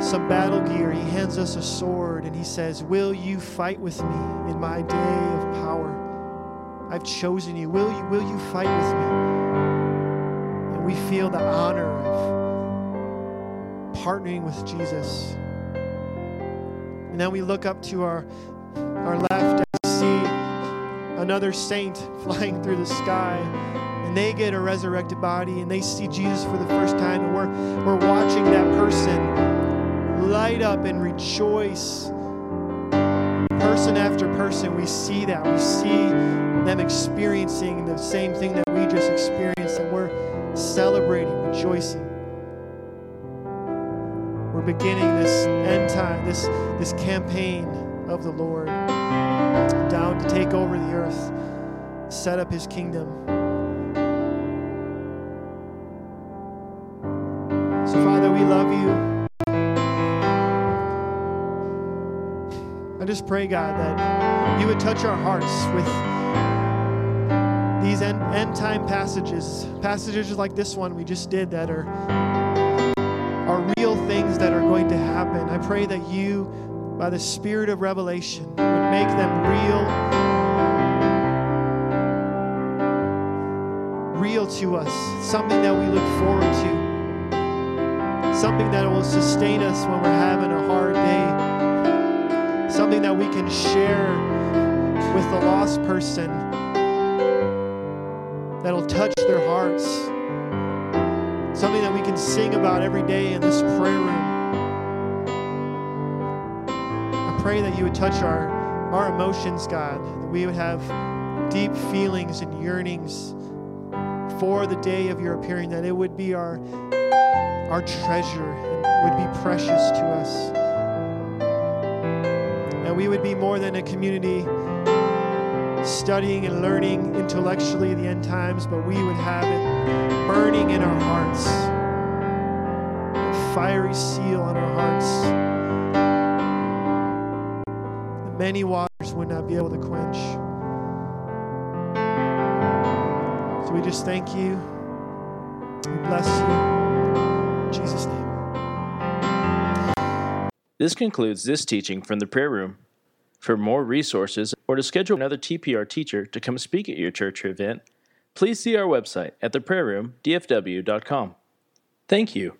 [SPEAKER 2] some battle gear. He hands us a sword and he says, Will you fight with me in my day of power? I've chosen you. Will you, will you fight with me? And we feel the honor of partnering with Jesus. And then we look up to our, our left and see another saint <laughs> flying through the sky and they get a resurrected body and they see Jesus for the first time and we're, we're watching that person light up and rejoice. Person after person, we see that. We see them experiencing the same thing that we just experienced, and we're celebrating, rejoicing. We're beginning this end time, this, this campaign of the Lord down to take over the earth, set up his kingdom. So, Father, we love you. I just pray, God, that you would touch our hearts with these end, end time passages, passages like this one we just did that are, are real things that are going to happen. I pray that you, by the Spirit of revelation, would make them real. Real to us, something that we look forward to, something that will sustain us when we're having a hard day, something that we can share with the lost person that'll touch their hearts. Sing about every day in this prayer room. I pray that you would touch our, our emotions, God, that we would have deep feelings and yearnings for the day of your appearing, that it would be our, our treasure and would be precious to us. And we would be more than a community studying and learning intellectually the end times, but we would have it burning in our hearts, fiery seal on our hearts. that Many waters would not be able to quench. So we just thank you. We bless you. In Jesus' name.
[SPEAKER 1] This concludes this teaching from the prayer room. For more resources or to schedule another TPR teacher to come speak at your church or event, please see our website at theprayerroomdfw.com. Thank you